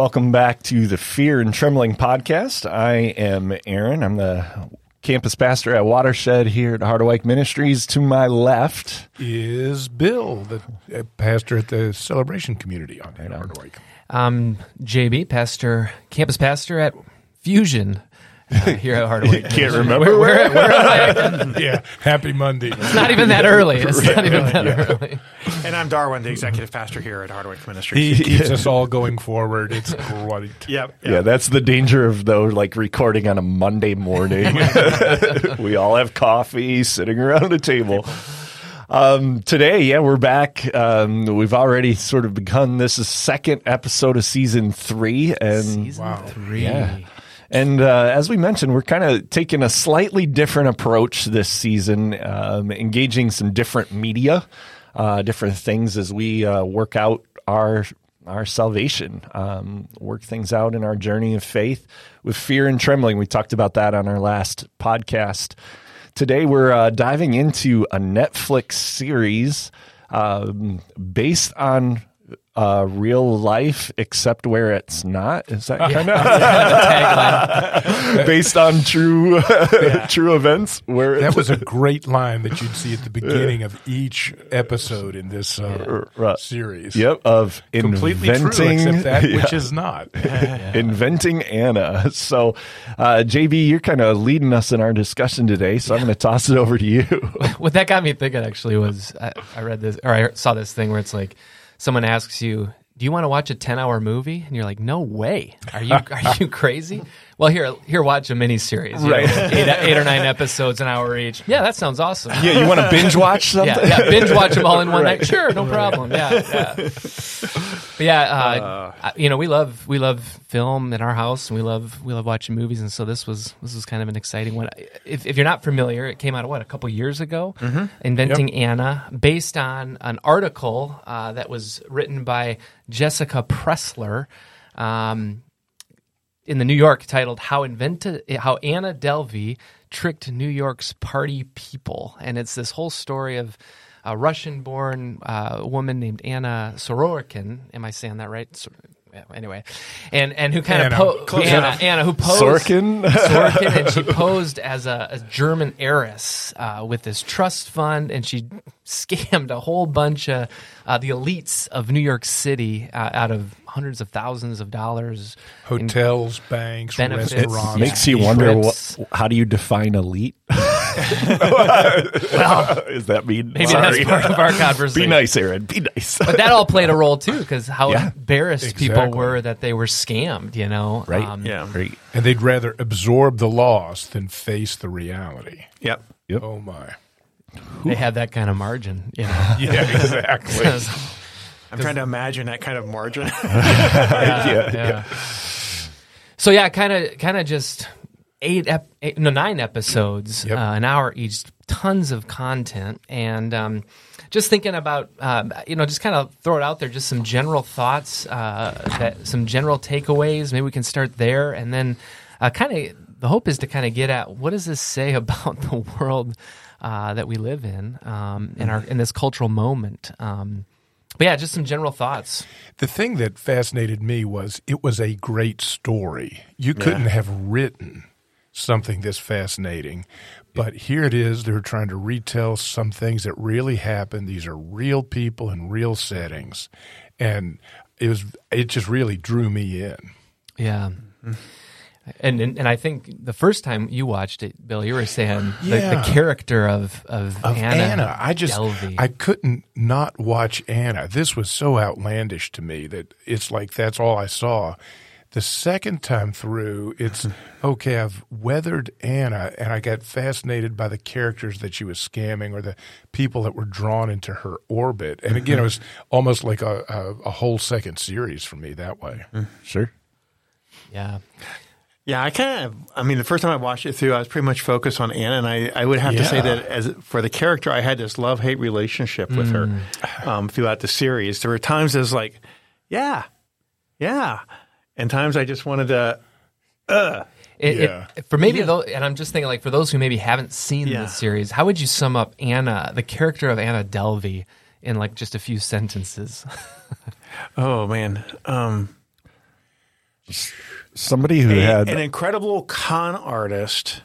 Hey, welcome back to the Fear and Trembling podcast. I am Aaron. I'm the campus pastor at Watershed here at Hardaway Ministries. To my left is Bill, the uh, pastor at the Celebration Community on right Hardaway. I'm JB, pastor, campus pastor at Fusion uh, here at Hardaway. Can't remember where, where, where am I? yeah, happy Monday. It's not even that early. It's not even that yeah. early. And I'm Darwin, the executive pastor here at Hardaway Ministries. He keeps us all going forward. It's great. Yep, yep. Yeah, that's the danger of though, like recording on a Monday morning. we all have coffee, sitting around a table. Um, today, yeah, we're back. Um, we've already sort of begun this is second episode of season three, and season wow. three. Yeah. And uh, as we mentioned, we're kind of taking a slightly different approach this season, um, engaging some different media, uh, different things as we uh, work out our our salvation, um, work things out in our journey of faith with fear and trembling. We talked about that on our last podcast. Today, we're uh, diving into a Netflix series um, based on uh, real life except where it's not. Is that kind of based on true yeah. true events? Where that was a great line that you'd see at the beginning of each episode in this uh, right. series. Yep, of completely inventing true, that yeah. which is not inventing Anna. So, uh, JB, you're kind of leading us in our discussion today. So I'm going to toss it over to you. what that got me thinking actually was I, I read this or I saw this thing where it's like someone asks you, "Do you want to watch a ten-hour movie?" and you're like, "No way! Are you are you crazy?" Well, here, here, watch a mini series, right? eight, eight, or nine episodes, an hour each. Yeah, that sounds awesome. Yeah, you want to binge watch something? Yeah, yeah, binge watch them all in one right. night. Sure, no problem. Yeah, yeah. But yeah, uh, uh, you know, we love we love film in our house, and we love we love watching movies, and so this was this was kind of an exciting one. If, if you're not familiar, it came out of what a couple years ago, mm-hmm. inventing yep. Anna, based on an article uh, that was written by Jessica Pressler. Um, in the New York titled "How Invented How Anna Delvey Tricked New York's Party People," and it's this whole story of a Russian-born uh, woman named Anna Sorokin. Am I saying that right? anyway, and and who kind Anna. of po- Anna, Anna who posed Sorkin, Sorkin, and she posed as a, a German heiress uh, with this trust fund, and she scammed a whole bunch of uh, the elites of New York City uh, out of hundreds of thousands of dollars. Hotels, banks, benefits. restaurants. It makes you wonder what, how do you define elite? well, is that mean? Maybe Sorry. that's part of our conversation. Be nice, Aaron. Be nice. but that all played a role too, because how yeah, embarrassed exactly. people were that they were scammed. You know, right? Um, yeah, right. And they'd rather absorb the loss than face the reality. Yep. Yep. Oh my. They had that kind of margin. You know? yeah, exactly. I'm trying to imagine that kind of margin. yeah, yeah, yeah. So yeah, kind of, kind of just eight, ep- eight, no, nine episodes, yep. uh, an hour each, tons of content, and um, just thinking about, um, you know, just kind of throw it out there, just some general thoughts, uh, that, some general takeaways. Maybe we can start there, and then uh, kind of the hope is to kind of get at what does this say about the world uh, that we live in, um, in our in this cultural moment. Um, but yeah, just some general thoughts. The thing that fascinated me was it was a great story. You couldn't yeah. have written something this fascinating. But here it is. They're trying to retell some things that really happened. These are real people in real settings. And it was it just really drew me in. Yeah. And, and, and I think the first time you watched it, Bill, you were saying yeah. the, the, character of of, of Anna. Anna. I just Delvey. I couldn't not watch Anna. This was so outlandish to me that it's like that's all I saw. The second time through, it's okay. I've weathered Anna, and I got fascinated by the characters that she was scamming or the people that were drawn into her orbit. And again, it mm-hmm. was almost like a, a, a whole second series for me that way. Mm-hmm. Sure. Yeah. Yeah, I kind of. I mean, the first time I watched it through, I was pretty much focused on Anna, and I, I would have yeah. to say that as for the character, I had this love hate relationship with mm. her um, throughout the series. There were times as like, yeah, yeah, and times I just wanted to, uh. It, yeah. It, for maybe yeah. those, and I'm just thinking like for those who maybe haven't seen yeah. the series, how would you sum up Anna, the character of Anna Delvey, in like just a few sentences? oh man. Um, somebody who a- had an incredible con artist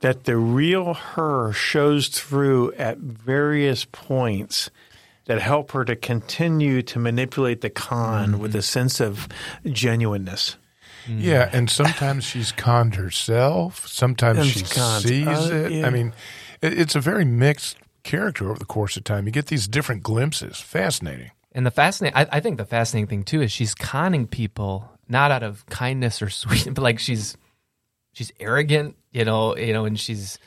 that the real her shows through at various points that help her to continue to manipulate the con with a sense of genuineness. Yeah, and sometimes she's conned herself. Sometimes And she conned. sees Uh, it. yeah. I mean, it, it's a very mixed character over the course of time. You get these different glimpses. Fascinating. And the fascinating, I, I think the fascinating thing too is she's conning people not out of kindness or sweet, but like she's she's arrogant, you know, you know, and she's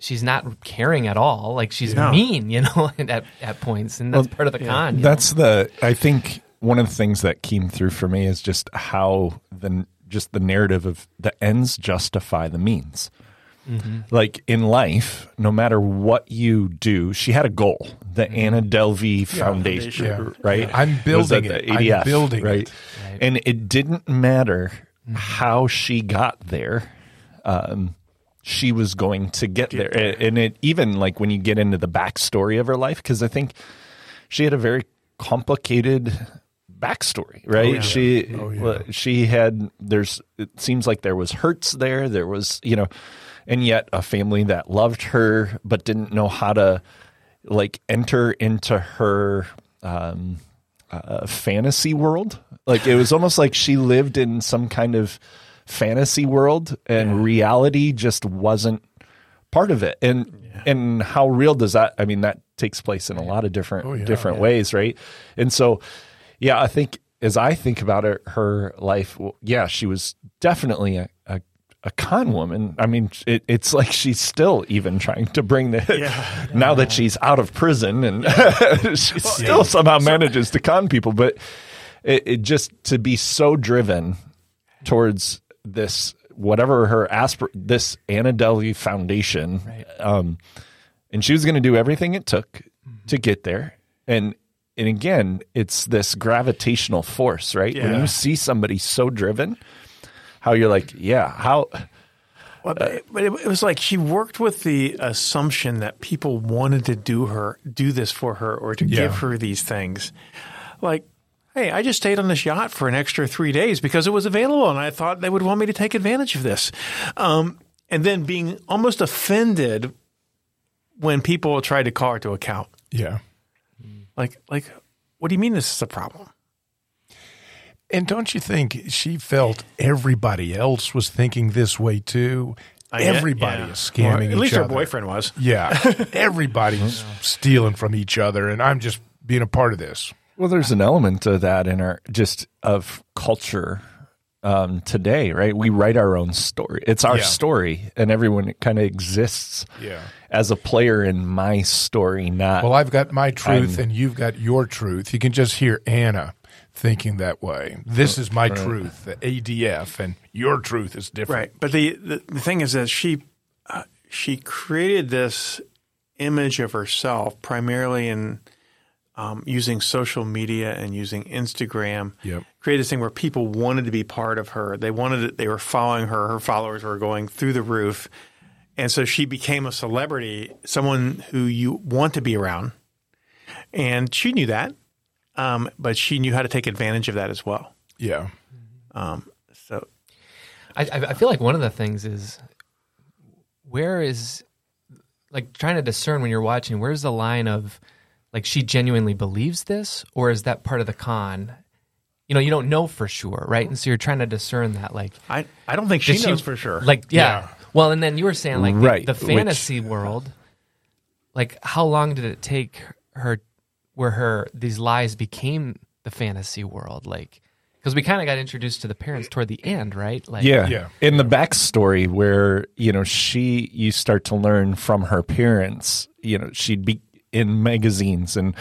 she's not caring at all. Like she's No. mean, you know, at at points, and that's part of the con. you That's the I think one of the things that came through for me is just how the just the narrative of the ends justify the means. Mm-hmm. Like in life, no matter what you do, she had a goal. The Anna Delvey Foundation, yeah. right? I'm building it. the I'm ADF, building right? it. And it didn't matter how she got there. Um, she was going to get there, A- and it even like when you get into the backstory of her life, because I think she had a very complicated backstory, right? She well, she had there's it seems like there was hurts there, there was you know, and yet a family that loved her but didn't know how to like enter into her um, uh, fantasy world. Like it was almost like she lived in some kind of fantasy world, and reality just wasn't part of it. And and how real does that? I mean, that takes place in a lot of different yeah. different ways, right? And so, yeah, I think as I think about it, her life, well, yeah, she was definitely a. a con woman. I mean, it, it's like she's still even trying to bring the now that she's out of prison and she still somehow manages to con people. But it, it just to be so driven towards this whatever her aspir this Anna Delvey Foundation, um, and she was going to do everything it took to get there. And and again, it's this gravitational force, right? When you see somebody so driven, how you're like, yeah, how Well, but it, but it, it was like she worked with the assumption that people wanted to do her, do this for her, or to Yeah. give her these things. Like, hey, I just stayed on this yacht for an extra three days because it was available, and I thought they would want me to take advantage of this. Um, and then being almost offended when people tried to call her to account. Yeah. Like, like, what do you mean this is a problem? And don't you think she felt everybody else was thinking this way too? I get- Everybody yeah. is scamming Well, each At least her boyfriend was. Yeah, everybody's stealing from each other, and I'm just being a part of this. Well, there's an element of that in our just of culture um, today, right? We write our own story. It's our Yeah. story, and everyone kind of exists Yeah. as a player in my story, not Well, I've got my truth, I'm- and you've got your truth. You can just hear Anna thinking that way. This is my truth, the ADF, and your truth is different. Right. But the, the, the thing is that she uh, she created this image of herself primarily in um, using social media and using Instagram. Yep. Created this thing where people wanted to be part of her. They wanted it. They were following her. Her followers were going through the roof, and so she became a celebrity, someone who you want to be around. And she knew that, um, but she knew how to take advantage of that as well. Yeah. So I, I I feel like one of the things is where is like trying to discern when you're watching where's the line of like she genuinely believes this or is that part of the con you know you don't know for sure right and so you're trying to discern that like I, I don't think she did knows for sure. like yeah. Yeah. well and then you were saying like the- Right, the, which- fantasy world like how long did it take her where her these lies became the fantasy world like because we kind of got introduced to the parents toward the end right like Yeah. Yeah. In the backstory where, you know, she, you start to learn from her parents, you know, she'd be in magazines and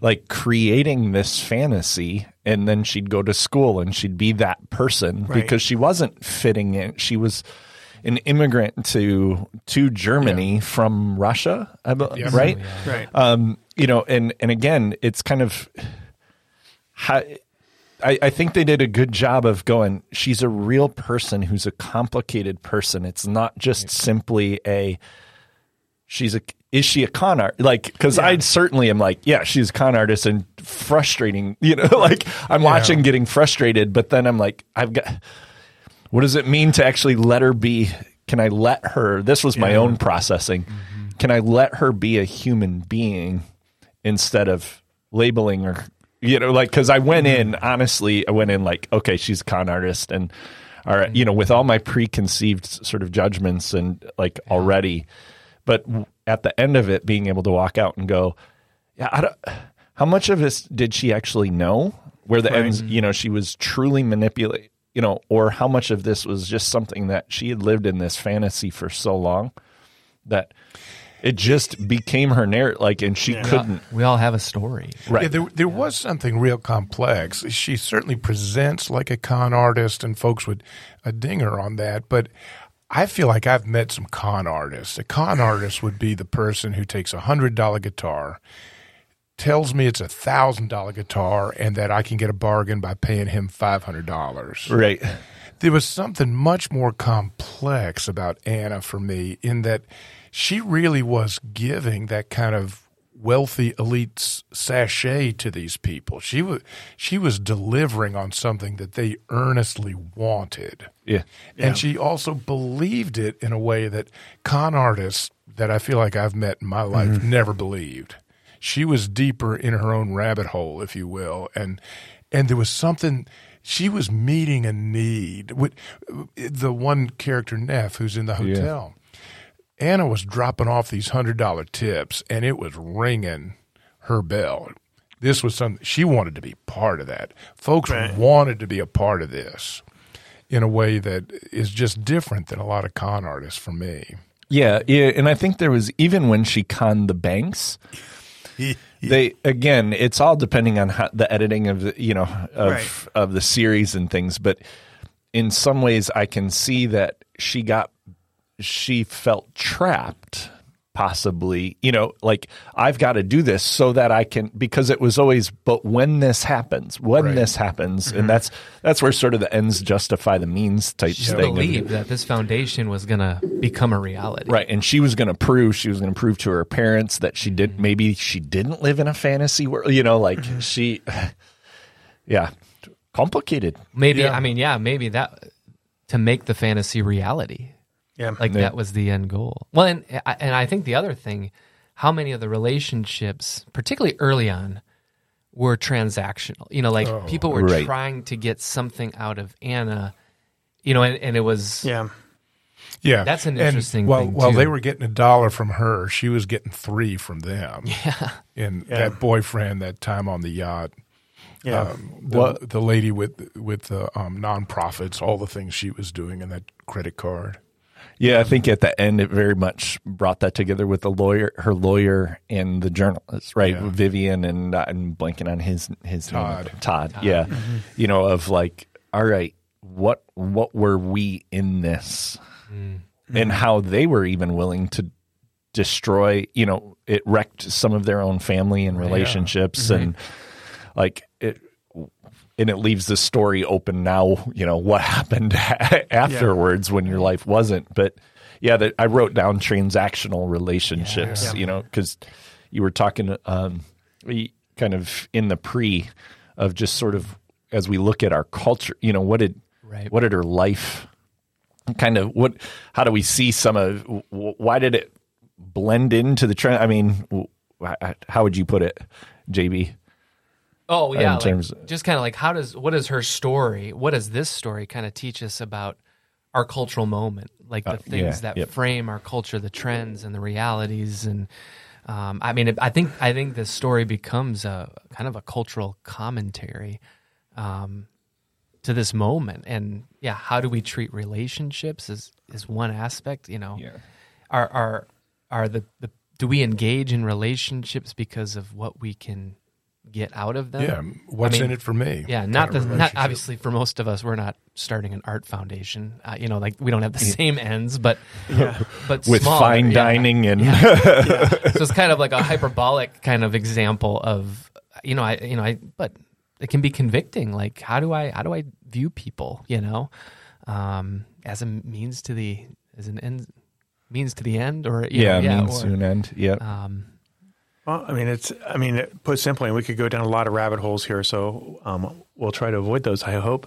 like creating this fantasy. And then she'd go to school and she'd be that person Right. because she wasn't fitting in. She was an immigrant to, to Germany from Russia, I be- Yeah. right? right. um, you know, and and again, it's kind of how. I, I think they did a good job of going. She's a real person who's a complicated person. It's not just simply a. She's a. Is she a con art? Like, because I certainly am like, yeah, she's a con artist, and frustrating. You know, like I'm watching, getting frustrated, but then I'm like, I've got. What does it mean to actually let her be? Can I let her? This was my own processing. Mm-hmm. Can I let her be a human being instead of labeling her? You know, like because I went mm-hmm. in honestly, I went in like, okay, she's a con artist, and all right, you know, mm-hmm. with all my preconceived sort of judgments and like already, but at the end of it, being able to walk out and go, yeah, I don't, how much of this did she actually know? Where the ends, you know, she was truly manipulate, you know, or how much of this was just something that she had lived in this fantasy for so long that it just became her narrative, like, and she couldn't. We all have a story. Right. Yeah, there, there was something real complex. She certainly presents like a con artist, and folks would uh, ding her on that. But I feel like I've met some con artists. A con artist would be the person who takes a hundred dollar guitar, tells me it's a thousand dollar guitar, and that I can get a bargain by paying him five hundred dollars. right. There was something much more complex about Anna for me in that she really was giving that kind of wealthy elite sachet to these people. She was she was delivering on something that they earnestly wanted. Yeah. And she also believed it in a way that con artists that I feel like I've met in my life mm-hmm. never believed. She was deeper in her own rabbit hole, if you will, and and there was something she was meeting a need. With the one character Neff, who's in the hotel, Anna was dropping off these hundred dollar tips, and it was ringing her bell. This was something she wanted to be part of that. Folks Right. wanted to be a part of this in a way that is just different than a lot of con artists for me. Yeah, yeah, and I think there was even when she conned the banks. They again, it's all depending on how, the editing of the you know of Right. of the series and things, but in some ways, I can see that she got she felt trapped possibly you know like i've got to do this so that i can because it was always but when this happens when Right. this happens and mm-hmm. that's that's where sort of the ends justify the means type She thing believed that this foundation was going to become a reality. Right, and she was going to prove she was going to prove to her parents that she did. Mm-hmm. Maybe she didn't live in a fantasy world. You know, like mm-hmm. she, yeah, complicated. Maybe Yeah. I mean, yeah, maybe that to make the fantasy reality. Yeah. Like Yeah. that was the end goal. Well, and and I think the other thing, how many of the relationships, particularly early on, were transactional. You know, like people were Right. trying to get something out of Anna. You know, and, and it was yeah. Yeah, That's an And interesting While, thing, while too. they were getting a dollar from her, she was getting three from them. Yeah, and Yeah. that boyfriend, that time on the yacht, Yeah. um, the, What- the lady with with the um, nonprofits, all the things she was doing, and that credit card. Yeah, I think at the end it very much brought that together with the lawyer, her lawyer, and the journalist, right? Yeah. Vivian and uh, I'm blanking on his his Todd. name. Todd. Yeah, mm-hmm. you know, of like, all right, what what were we in this, mm. and how they were even willing to destroy. You know, it wrecked some of their own family and relationships, mm-hmm. and like it. And it leaves the story open now. You know what happened afterwards when your life wasn't. But yeah, that I wrote down transactional relationships. Yeah. You know, because you were talking um, kind of in the pre of just sort of as we look at our culture. You know, what did Right. what did her life kind of what? How do we see some of? Why did it blend into the trend? I mean, how would you put it, JB? Oh yeah, in like, terms- just kind of like how does what is her story? What does this story kind of teach us about our cultural moment, like the Uh, things yeah, that yep. frame our culture, the trends and the realities, and um, I mean, I think I think this story becomes a kind of a cultural commentary um, to this moment, and yeah, how do we treat relationships is is one aspect, you know Yeah. are are are the, the do we engage in relationships because of what we can get out of them? Yeah, what's mean, in it for me? Yeah, not the not obviously for most of us, we're not starting an art foundation. Uh, you know, like we don't have the same ends, but but With smaller, fine yeah. dining and So it's kind of like a hyperbolic kind of example of you know I you know I but it can be convicting. Like how do I how do I view people? You know, um, as a means to the as an end means to the end or you yeah, know, yeah means or, to an end. Yeah, um, Well, I mean, it's. I mean, put simply, and we could go down a lot of rabbit holes here. So um, we'll try to avoid those. I hope.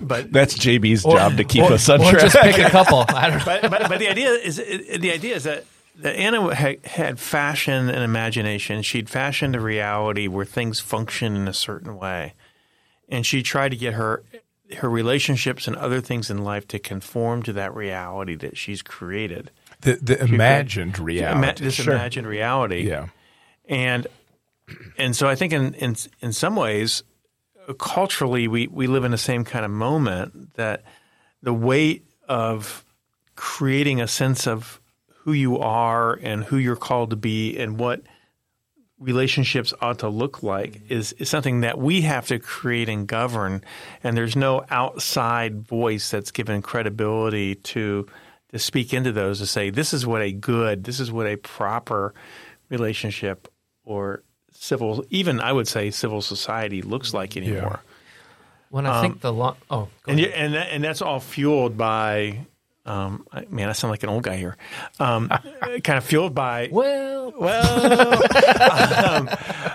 But That's JB's job to keep or, us on track. just pick a couple. I don't know. but, but but the idea is the idea is that that Anna had, had fashioned an imagination. She'd fashioned a reality where things function in a certain way, and she tried to get her her relationships and other things in life to conform to that reality that she's created. The, the imagined Ima- reality. this imagined reality. yeah. And and so I think in in in some ways, culturally, we we live in the same kind of moment that the weight of creating a sense of who you are and who you're called to be and what relationships ought to look like is, is something that we have to create and govern. And there's no outside voice that's given credibility to to speak into those to say this is what a good this is what a proper relationship or civil even I would say civil society looks like anymore. When I think the long, oh, go And ahead. and that, and that's all fueled by um, I- man, I sound like an old guy here. Um, kind of fueled by well, well,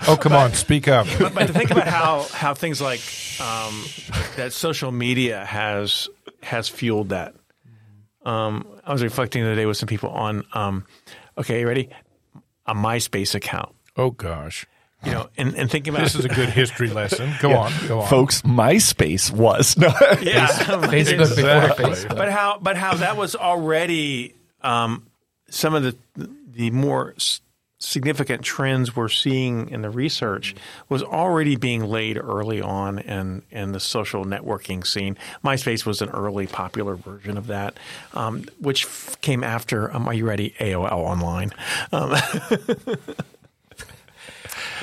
Oh, come on, speak up. but, but to think about how how things like um, that social media has has fueled that. Um, I was reflecting the other day with some people on. Um, okay, ready? A MySpace account. Oh gosh, You know, and, and thinking about this is a good history lesson. Go on, go on. Folks, MySpace was. No. yeah, Facebook Exactly. before Facebook. but how but how that was already um, some of the the more s- significant trends we're seeing in the research was already being laid early on in in the social networking scene. MySpace was an early popular version of that, um, which f- came after. Um, are you ready? AOL Online. Um,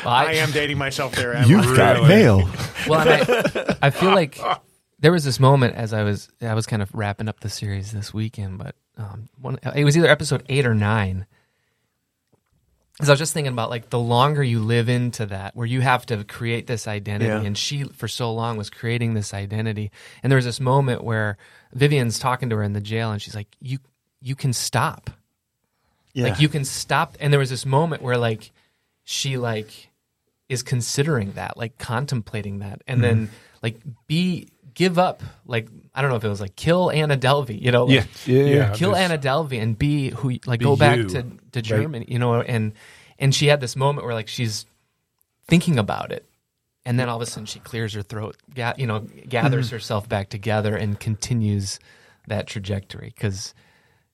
Well, I am dating myself there. am You've got Really? mail. Well, and I, I feel like there was this moment as I was I was kind of wrapping up the series this weekend, but um, one, it was either episode eight or nine. Because I was just thinking about like the longer you live into that, where you have to create this identity, Yeah. and she for so long was creating this identity, and there was this moment where Vivian's talking to her in the jail, and she's like, "You you can stop, Yeah. like you can stop." And there was this moment where like she like is considering that, like contemplating that, and then mm-hmm. like be give up, like I don't know if it was like kill Anna Delvey, you know, like, Yeah. Yeah. yeah. Kill Anna Delvey and be who like Be go back you, to to Germany, you know, and and she had this moment where like she's thinking about it. And then all of a sudden she clears her throat, ga- you know, gathers mm-hmm. herself back together and continues that trajectory. Because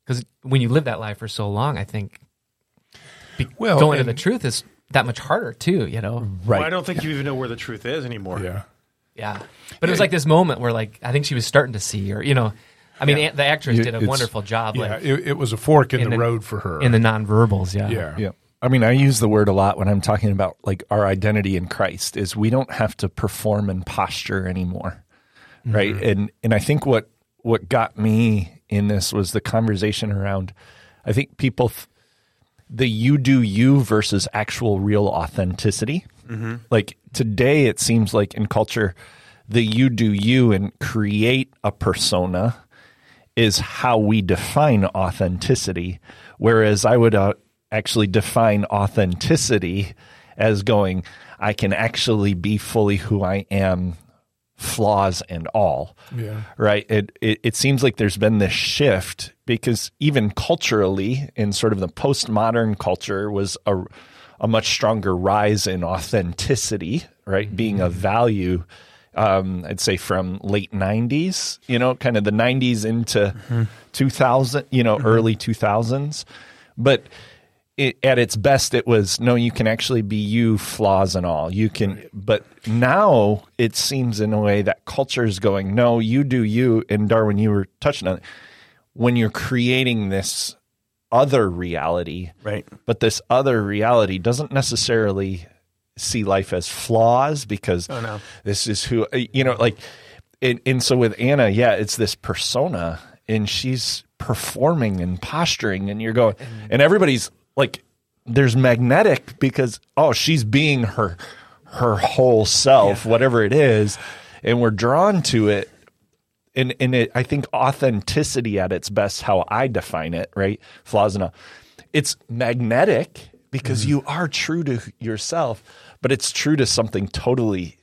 because when you live that life for so long, I think be- Well, going to the truth is that much harder too. You know, Right. Well, I don't think you even know where the truth is anymore. Yeah. yeah. But it was like this moment where like I think she was starting to see, or you know, I mean, the actress You- did a it's- wonderful job, Yeah, like it, it was a fork in, in the, the- road for her. in the nonverbals. Yeah, yeah. Yeah. I mean, I use the word a lot when I'm talking about like our identity in Christ is we don't have to perform and posture anymore. Mm-hmm. Right. And and I think what what got me in this was the conversation around I think people th- the you do you versus actual real authenticity. Like today it seems like in culture the you do you and create a persona is how we define authenticity. Whereas I would uh, actually define authenticity as going, I can actually be fully who I am, flaws and all. Yeah. Right. It, it it seems like there's been this shift because even culturally, in sort of the postmodern culture, was a a much stronger rise in authenticity, right? Mm-hmm. Being a value. Um, I'd say from late '90s, you know, kind of the '90s into mm-hmm. 2000, you know, mm-hmm. early 2000s. But it, at its best, it was no, you can actually be you, flaws and all. You can, but now it seems in a way that culture is going, no, you do you. And Darwin, you were touching on it. When you're creating this other reality, Right. but this other reality doesn't necessarily see life as flaws because Oh, no. this is who you know like and, and so with anna yeah it's this persona and she's performing and posturing and you're going and everybody's like there's magnetic because oh she's being her her whole self whatever it is and we're drawn to it and and it, I think authenticity at its best, how I define it, right? Flaws and all. It's magnetic because mm-hmm. you are true to yourself, but it's true to something totally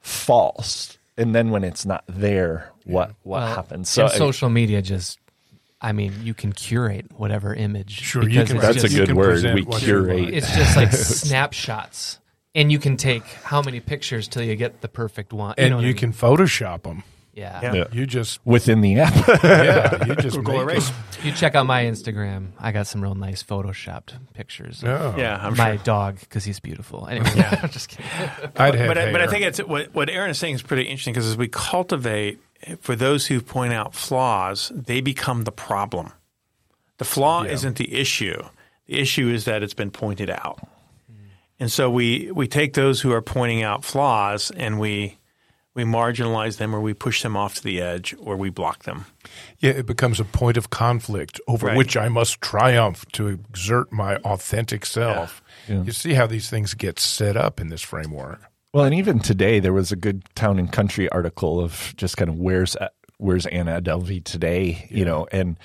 false. And then when it's not there, what what Well, happens? and I- social media just, I mean, you can curate whatever image. Sure, you can- it's that's a just- you good word. We curate. It's just like snapshots, and you can take how many pictures till you get the perfect one. and know you I mean? can Photoshop them. yeah. Yeah. Yeah. You just within the app. yeah, you just Google make erase. it. You check out my Instagram, I got some real nice photoshopped pictures. of Oh, Yeah, I'm my sure. dog because he's beautiful. Anyway, I'm just kidding. I'd have but, I, but I think it's what, what Aaron is saying is pretty interesting because as we cultivate, for those who point out flaws, they become the problem. The flaw isn't the issue. The issue is that it's been pointed out. And so we, we take those who are pointing out flaws and we we marginalize them or we push them off to the edge or we block them. Yeah, it becomes a point of conflict over Right. which I must triumph to exert my authentic self. Yeah. You see how these things get set up in this framework. Well, and even today, there was a good town and country article of just kind of where's uh, where's Anna Delvey today, you know, and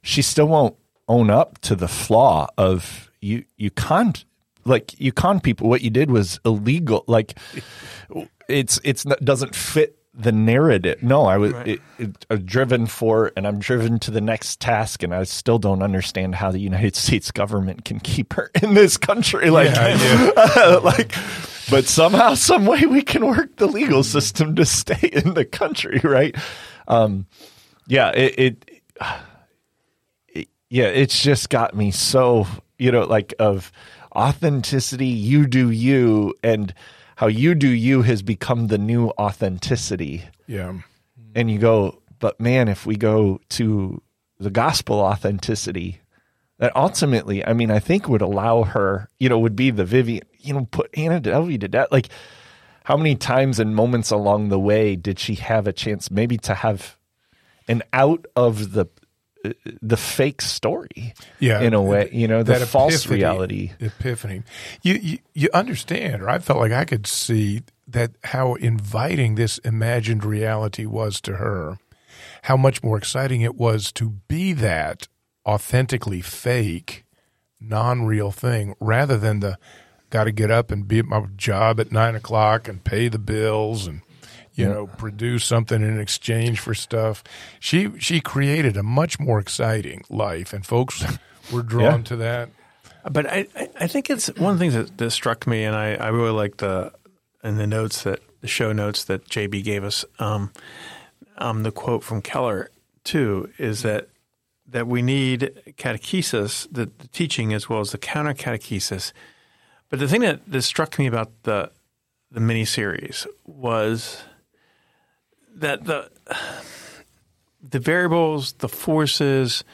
she still won't own up to the flaw of you. You can't like you con people. What you did was illegal. Like it's it's not, doesn't fit the narrative. No, I was it, it, uh, driven for, and I'm driven to the next task, and I still don't understand how the United States government can keep her in this country. Like, like, but somehow, some way, we can work the legal system to stay in the country, right? Um, yeah, it, it, it yeah, it's just got me so you know, like of authenticity. You do you, and how you do you has become the new authenticity Yeah. and you go, but man, if we go to the gospel authenticity, that ultimately, I mean, I think would allow her, you know, would be the Vivian, you know, put Anna Delvey to death. Like, how many times and moments along the way did she have a chance maybe to have an out of the the fake story? Yeah, in a way, you know, the that false epiphany- reality. Epiphany. You, you you understand, or I felt like I could see that how inviting this imagined reality was to her, how much more exciting it was to be that authentically fake, non-real thing, rather than the got to get up and be at my job at nine o'clock and pay the bills and you know produce something in exchange for stuff. She she created a much more exciting life, and folks were drawn Yeah. to that. But I, I- I think it's one of the things that, that struck me, and I, I really like the in the notes that the show notes that JB gave us. Um, um, the quote from Keller too is that that we need catechesis, the, the teaching as well as the counter catechesis. But the thing that, that struck me about the the miniseries was that the the variables, the forces,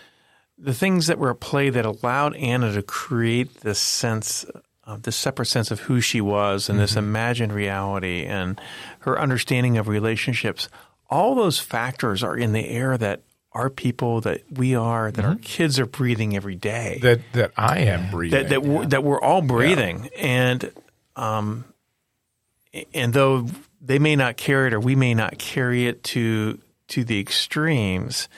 the things that were at play that allowed Anna to create this sense, uh, this separate sense of who she was and this imagined reality and her understanding of relationships, all those factors are in the air that our people, that we are, that our kids are breathing every day. That that I am breathing. that that we're, that we're all breathing, and um, and though they may not carry it or we may not carry it to to the extremes,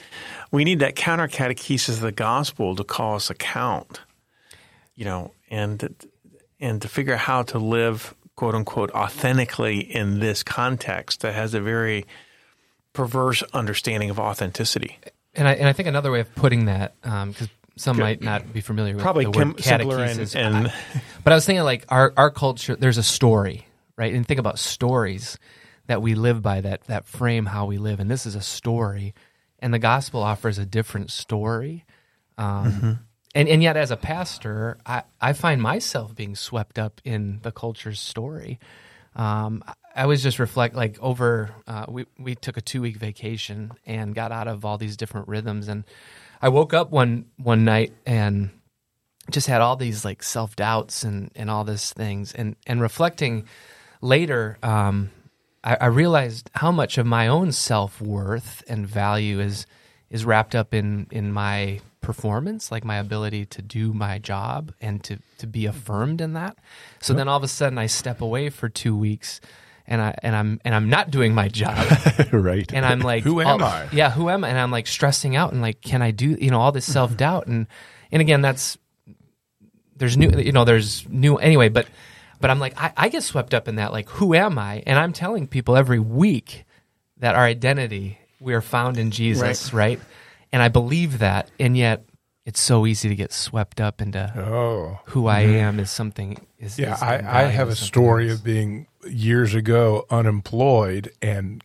we need that counter catechesis of the gospel to call us account, you know, and and to figure out how to live quote unquote authentically in this context that has a very perverse understanding of authenticity. And I and I think another way of putting that, um, because some might not be familiar with Probably the word simpler and- catechesis, and- I- but I was thinking like our our culture. There's a story, right? And think about stories that we live by that that frame how we live. And this is a story, and the gospel offers a different story. Um, And and yet, as a pastor, I I find myself being swept up in the culture's story. Um, I was just reflect like over. Uh, we we took a two week vacation and got out of all these different rhythms, and I woke up one one night and just had all these like self doubts and and all these things, and and reflecting later, um, I, I realized how much of my own self worth and value is is wrapped up in in my performance, like my ability to do my job and to to be affirmed in that. So then all of a sudden I step away for two weeks and I and I'm and I'm not doing my job. right. and I'm like, Who am oh, I? Yeah, who am I? And I'm like stressing out and like, can I do you know all this self doubt and and again that's there's new you know there's new anyway but but i'm like I, I get swept up in that like who am i and i'm telling people every week that our identity we are found in jesus right, and i believe that and yet it's so easy to get swept up into Oh. who i mm-hmm. am is something is Yeah, is I, I have a story else. of being years ago unemployed and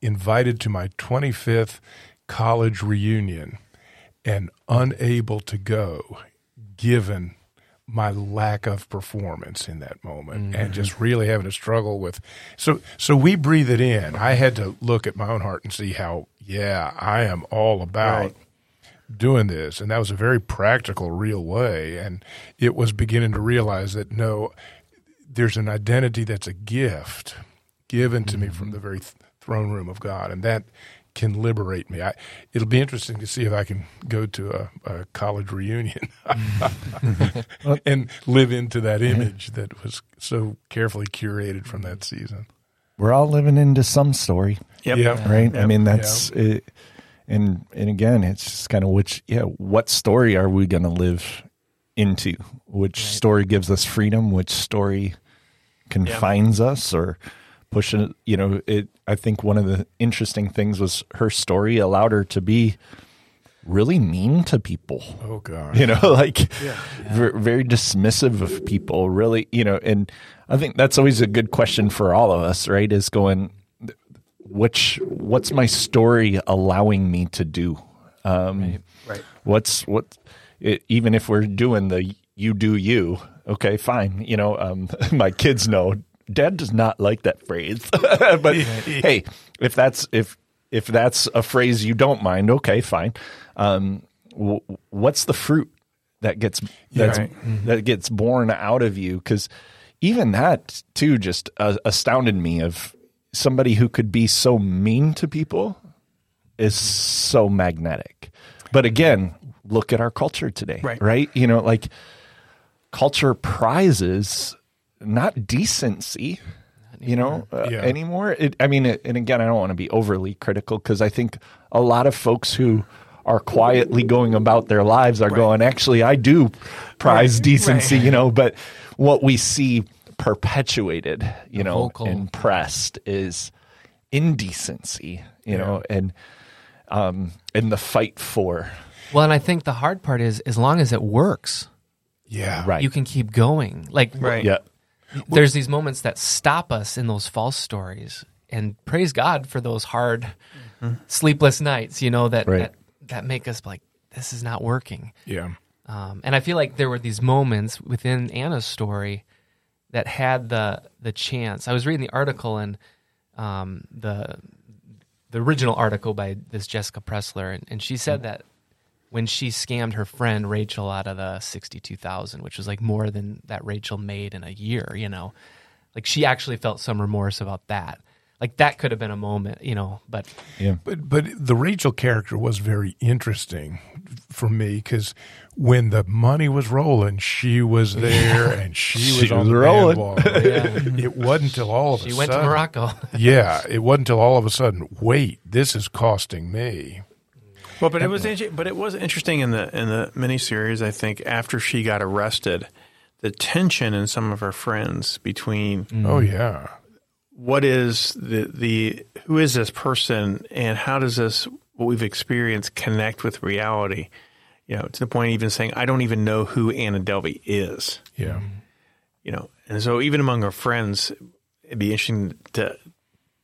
invited to my 25th college reunion and unable to go given my lack of performance in that moment and mm-hmm. just really having to struggle with so so we breathe it in. I had to look at my own heart and see how yeah i am all about Right. doing this. And that was a very practical real way. And it was beginning to realize that no there's an identity that's a gift given to me from mm-hmm. the very th- throne room of god. And that can liberate me I, it'll be interesting to see if i can go to a, a college reunion and live into that image that was so carefully curated from that season We're all living into some story, Yep. Yeah. right? I mean, that's it, and and again, it's just kind of which, yeah, what story are we going to live into? Which story gives us freedom? Which story confines us or pushes? You know, it. I think one of the interesting things was her story allowed her to be really mean to people oh god you know like ver- very dismissive of people really you know and i think that's always a good question for all of us right is going which what's my story allowing me to do um Right. what's what it, even if we're doing the you do you okay fine you know um my kids know dad does not like that phrase but hey if that's if if that's a phrase you don't mind okay fine um w- what's the fruit that gets that's, right. that gets born out of you because even that too just uh, astounded me of somebody who could be so mean to people is so magnetic. But again, look at our culture today, Right. right? You know, like culture prizes not decency, you know, uh, Yeah. anymore. It, I mean, it, and again, I don't want to be overly critical because I think a lot of folks who are quietly going about their lives are going, actually, I do prize decency, you know, but what we see perpetuated, you know, vocal. and pressed is indecency, you know, and um, and the fight for well and i think the hard part is as long as it works yeah. Right, you can keep going. Like Right. yeah, there's these moments that stop us in those false stories and praise god for those hard sleepless nights you know that, Right. that that make us like this is not working. Yeah. Um, and i feel like there were these moments within anna's story that had the the chance. I was reading the article and um, the the original article by this jessica pressler and, and she said that when she scammed her friend Rachel out of the 62,000, which was like more than that Rachel made in a year, you know. Like she actually felt some remorse about that. Like that could have been a moment, you know, but yeah. But but the Rachel character was very interesting for me because when the money was rolling, she was there and she was She on was the rolling. bandwagon. It wasn't until all of she a sudden. She went to. Morocco. Yeah, it wasn't until all of a sudden. Wait, this is costing me. Well, but it was inter- but it was interesting in the in the miniseries. I think after she got arrested, the tension in some of her friends between mm. Oh yeah, what is the the who is this person and how does this what we've experienced connect with reality? You know, to the point of even saying I don't even know who Anna Delvey is. yeah, You know, and so even among her friends, it'd be interesting to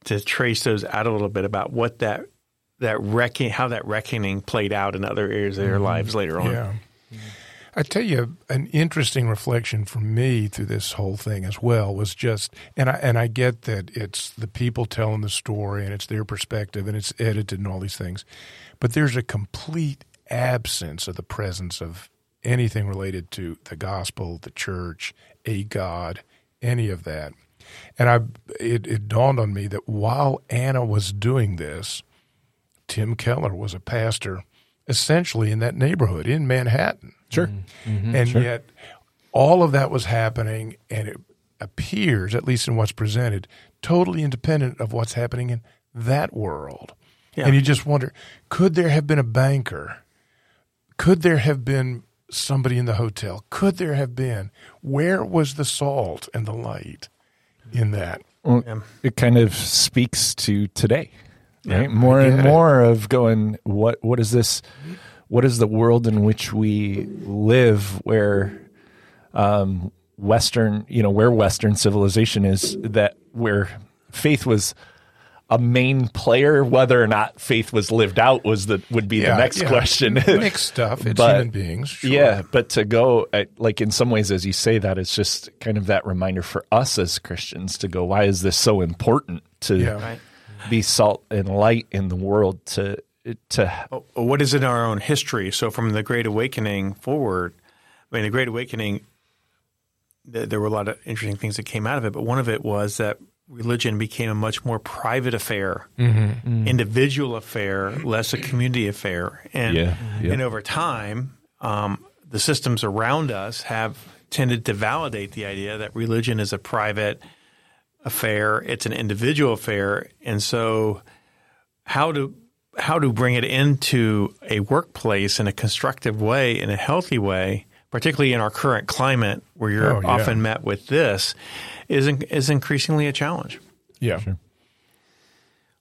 to trace those out a little bit about what that that reckon how that reckoning played out in other areas of their mm-hmm. lives later on. yeah. I tell you, an interesting reflection for me through this whole thing as well was just, and I and I get that it's the people telling the story and it's their perspective and it's edited and all these things, but there's a complete absence of the presence of anything related to the gospel, the church, a God, any of that. And I, it, it dawned on me that while Anna was doing this, Tim Keller was a pastor essentially in that neighborhood in Manhattan. Sure. Mm-hmm. Mm-hmm. and yet all of that was happening and it appears at least in what's presented totally independent of what's happening in that world Yeah. and you just wonder could there have been a banker could there have been somebody in the hotel? Could there have been? Where was the salt and the light in that? Well, It kind of speaks to today, right? more and get it. more of going, what what is this? What is the world in which we live, where um, Western, you know, where Western civilization is, that where faith was a main player, whether or not faith was lived out was the would be Yeah, the next yeah. question. Mixed stuff. It's But- human beings. Sure. Yeah, but to go at, like in some ways, as you say that, it's just kind of that reminder for us as Christians to go, why is this so important to Yeah. Right. Be salt and light in the world? To to what is in our own history? So from the Great Awakening forward, I mean, the Great Awakening, th- there were a lot of interesting things that came out of it, but one of it was that religion became a much more private affair, individual affair, less a community affair, and Yeah, yeah. and over time, um, the systems around us have tended to validate the idea that religion is a private affair, it's an individual affair, and so how to how to bring it into a workplace in a constructive way, in a healthy way, particularly in our current climate where you're Oh, yeah. often met with this, is is increasingly a challenge. Yeah. Sure.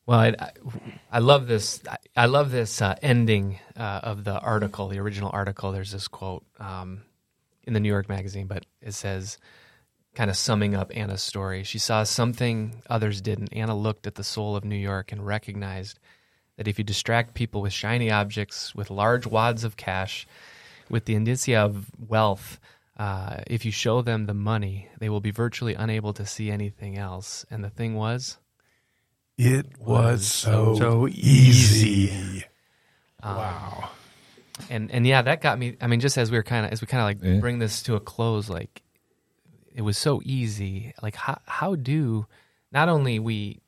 Well, I, I- I love this. I, I love this uh, ending uh, of the article, the original article. There's this quote um, in the New York Magazine, but it says, kind of summing up Anna's story. She saw something others didn't. Anna looked at the soul of New York and recognized that if you distract people with shiny objects, with large wads of cash, with the indicia of wealth, uh, if you show them the money, they will be virtually unable to see anything else. And the thing was, It was so, so easy. wow. and and yeah, that got me. I mean, just as we were kind of as we kind of like Yeah. bring this to a close, like it was so easy. Like how how do not only we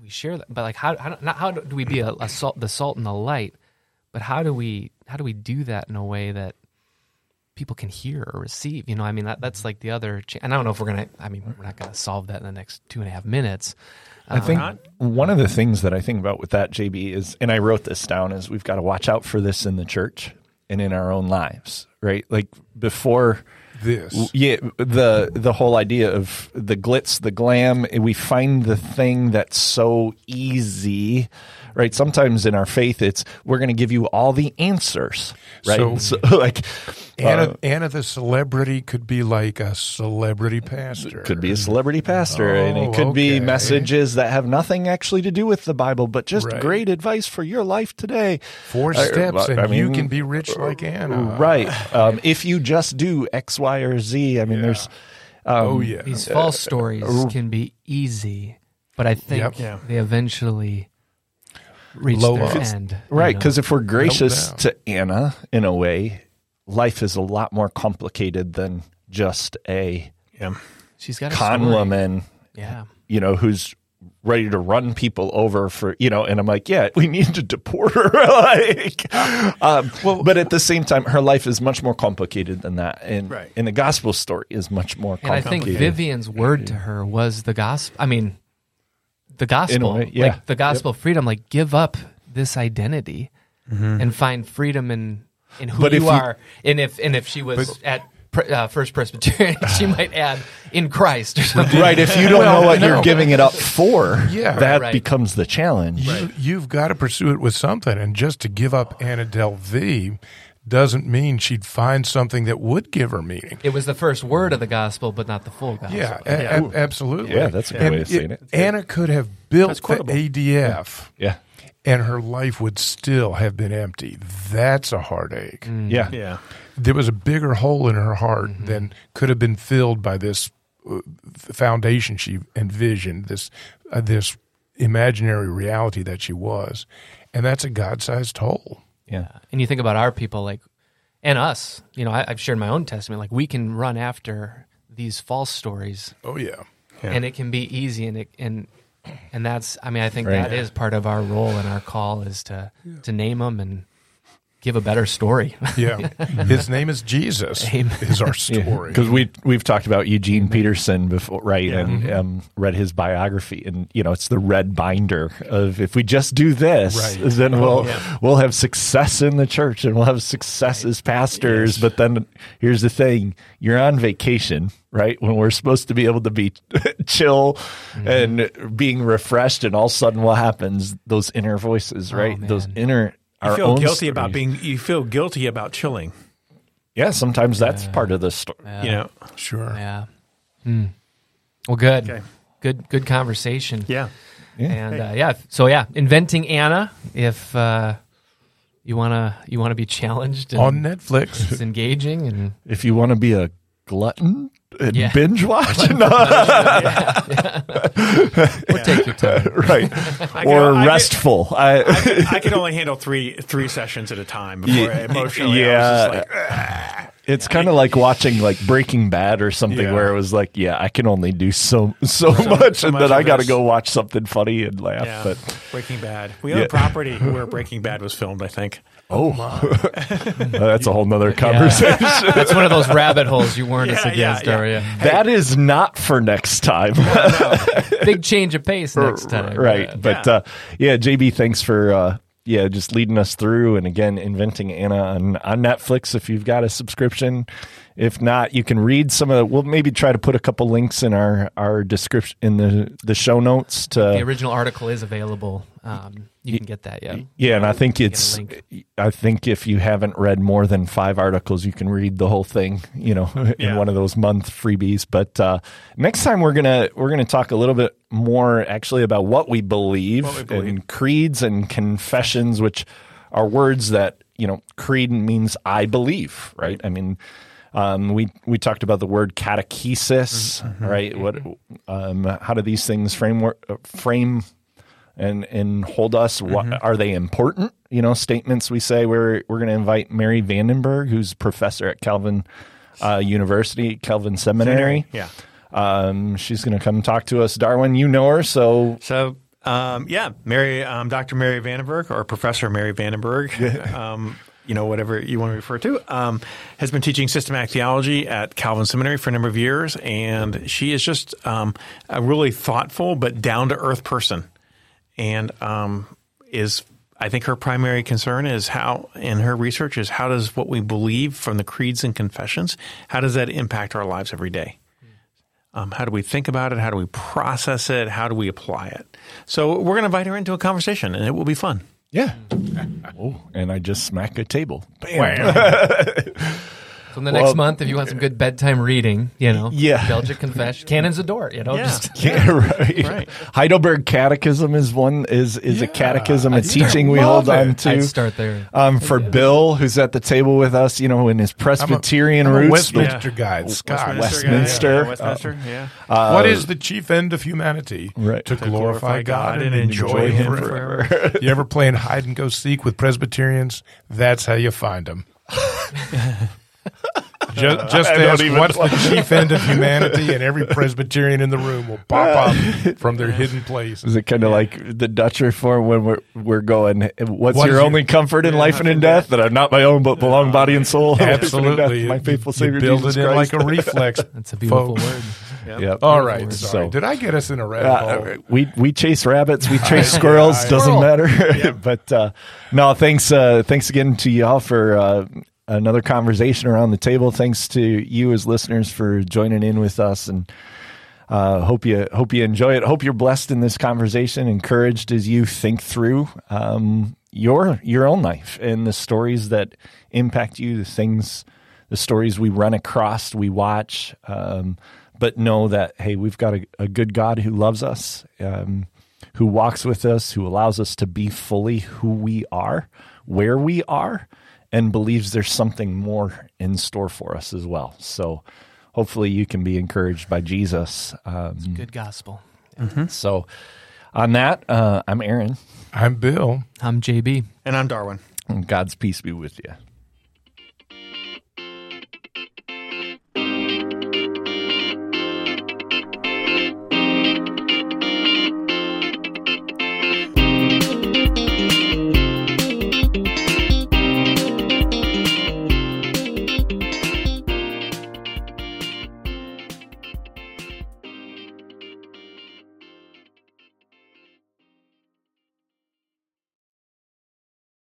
we share that, but like how how not how do we be a, a salt the salt and the light, but how do we how do we do that in a way that people can hear or receive? You know, I mean that that's like the other. Cha- and I don't know if we're gonna. I mean, we're not gonna solve that in the next two and a half minutes. I um, think not- one of the things that I think about with that, JB, is, and I wrote this down, is we've got to watch out for this in the church and in our own lives, right? Like before. This. Yeah, the the whole idea of the glitz, the glam, we find the thing that's so easy, right? Sometimes in our faith, it's we're going to give you all the answers, right? So- like Anna, uh, Anna the celebrity could be like a celebrity pastor. could be a celebrity pastor, and it Oh, could be messages that have nothing actually to do with the Bible, but just Right. great advice for your life today. Four Uh, steps, and I you can be rich like Anna. Right. Um, if you just do X, Y, or Z, I mean, there's. Um, oh yeah. These false stories can be easy, but I think Yep. Yeah. they eventually reach Low their up. end. Right, because if we're gracious doubt. to Anna in a way, life is a lot more complicated than just a Yeah. she's got a con story. woman, Yeah, you know, who's ready to run people over for, you know, and I'm like, yeah, we need to deport her. like, um, well, but at the same time, her life is much more complicated than that. And, Right. and the gospel story is much more complicated and I think Vivian's word to her was the gospel. I mean, the gospel, way, yeah. like the gospel of freedom. Like, give up this identity and find freedom in in who But if you you- are. And if and if she was at uh, First Presbyterian, she might add in Christ or something. Right. If you don't Well, know what no. you're giving it up for, Yeah. that Right. becomes the challenge. You, You've got to pursue it with something, and just to give up Anna Delvey doesn't mean she'd find something that would give her meaning. It was the first word of the gospel, but not the full gospel. Yeah, a- a- absolutely. Yeah, that's a good And way of saying it. Anna could have built the quotable. ADF, Yeah. And her life would still have been empty. That's a heartache. Yeah. Yeah. There was a bigger hole in her heart than could have been filled by this uh, foundation she envisioned, this uh, this imaginary reality that she was, and that's a God-sized hole. Yeah. And you think about our people, like, and us. You know, I, I've shared my own testament. Like, we can run after these false stories, Oh yeah. Yeah. and it can be easy, and it and and that's. I mean, I think Right. that is part of our role and our call is to to name them and give a better story. Yeah. His name is Jesus. Is our story. because we we've talked about Eugene Peterson before, right? And um, read his biography, and you know it's the red binder of if we just do this, Right. then we'll we'll have success in the church and we'll have success as pastors. But then here's the thing: you're on vacation, right? When we're supposed to be able to be chill and being refreshed, and all of a sudden, what happens? Those inner voices, right? Those inner. You our feel own guilty about being. You feel guilty about chilling. Yeah, sometimes that's part of the story. You know. Sure. yeah. Hmm. Well, good. Okay. Good. Good conversation. Yeah. And uh, yeah, so yeah, inventing Anna. If uh, you wanna you wanna be challenged and On Netflix. it's engaging and If you want to be a glutton and Yeah. binge watch, no, or take your time. right, I or I can- restful. I, I can, I can only handle three three sessions at a time before Yeah. emotionally. Yeah. I was just like, it's kind of like watching like Breaking Bad or something Yeah. where it was like, yeah, I can only do so so, much, so and much then I got to this. go watch something funny and laugh. yeah, But Breaking Bad. We own Yeah. a property where Breaking Bad was filmed. I think. oh, that's a whole nother conversation. That's one of those rabbit holes you warned us Yeah, yeah, against, yeah. Daria. That is not for next time. Big change of pace next time. right Yeah. but yeah. Uh, yeah jb thanks for uh yeah just leading us through and again inventing anna on, on netflix if you've got a subscription if not you can read some of the we'll maybe try to put a couple links in our our description in the the show notes to The original article is available. Um, you can get that. Yeah. yeah, and I think it's. I think if you haven't read more than five articles, you can read the whole thing. You know, in Yeah. one of those month freebies. But uh, next time we're gonna we're gonna talk a little bit more actually about what we believe, What we believe. and creeds and confessions, which are words that you know. Creed means I believe, right? I mean. Um, we we talked about the word catechesis, Mm-hmm. right? What, um, how do these things framework uh, frame and and hold us. Mm-hmm. are they important? You know, statements we say. We're we're going to invite Mary Vandenberg, who's professor at Calvin uh, University, Calvin Seminary. Yeah. Um, she's going to come talk to us. Darwin, you know her, so So, um, yeah, Mary, um, Dr. Mary Vandenberg or Professor Mary Vandenberg, um, you know, whatever you want to refer to, um, has been teaching systematic theology at Calvin Seminary for a number of years. And she is just um, a really thoughtful but down to earth person. And um, is, I think her primary concern is how, in her research, is how does what we believe from the creeds and confessions, how does that impact our lives every day? Um, how do we think about it? How do we process it? How do we apply it? So we're going to invite her into a conversation, and it will be fun. yeah. oh, and I just smack a table. Bam. So in the next month, if you want some good bedtime reading, you know, Yeah. Belgic Confession, Canons of Dort, you know, Yeah. just Yeah, right. Right. Heidelberg Catechism is one is is a catechism, a I'd start- teaching we hold on to. I'd start there. Um, for Bill, who's at the table with us, you know, in his I'm a- Presbyterian I'm a roots. Westminster guy, Scott. Westminster. Yeah, Westminster, yeah. what is the chief end of humanity? Right. To, glorify, God and enjoy enjoy Him Him forever. you ever playing hide and go seek with Presbyterians? That's how you find them. Just, just I ask even what's know. the chief end of humanity, and every Presbyterian in the room will pop up from their hidden place. Is it kind of like the Dutch reform when we're we're going? What's What your is your- only comfort in life and in death? That I'm not my own, but belong body and soul. Life and death, Absolutely, my faithful You Savior build Jesus it in Christ. like a reflex. That's a beautiful folks. word. Yep. All right, sorry. So- Did I get us in a rabbit Uh, hole? we we chase rabbits, we chase squirrels. I- doesn't Squirrel. matter. but uh, no, thanks uh, thanks again to y'all for uh, another conversation around the table. Thanks to you as listeners for joining in with us, and uh, hope you hope you enjoy it. Hope you're blessed in this conversation, encouraged as you think through um, your your own life and the stories that impact you, the things, the stories we run across, we watch. Um, but know that hey, we've got a, a good God who loves us, um, who walks with us, who allows us to be fully who we are, where we are, and believes there's something more in store for us as well. So hopefully you can be encouraged by Jesus. Um, Good gospel. so on that, uh, I'm Aaron, I'm Bill. I'm JB. And I'm Darwin. and God's peace be with you.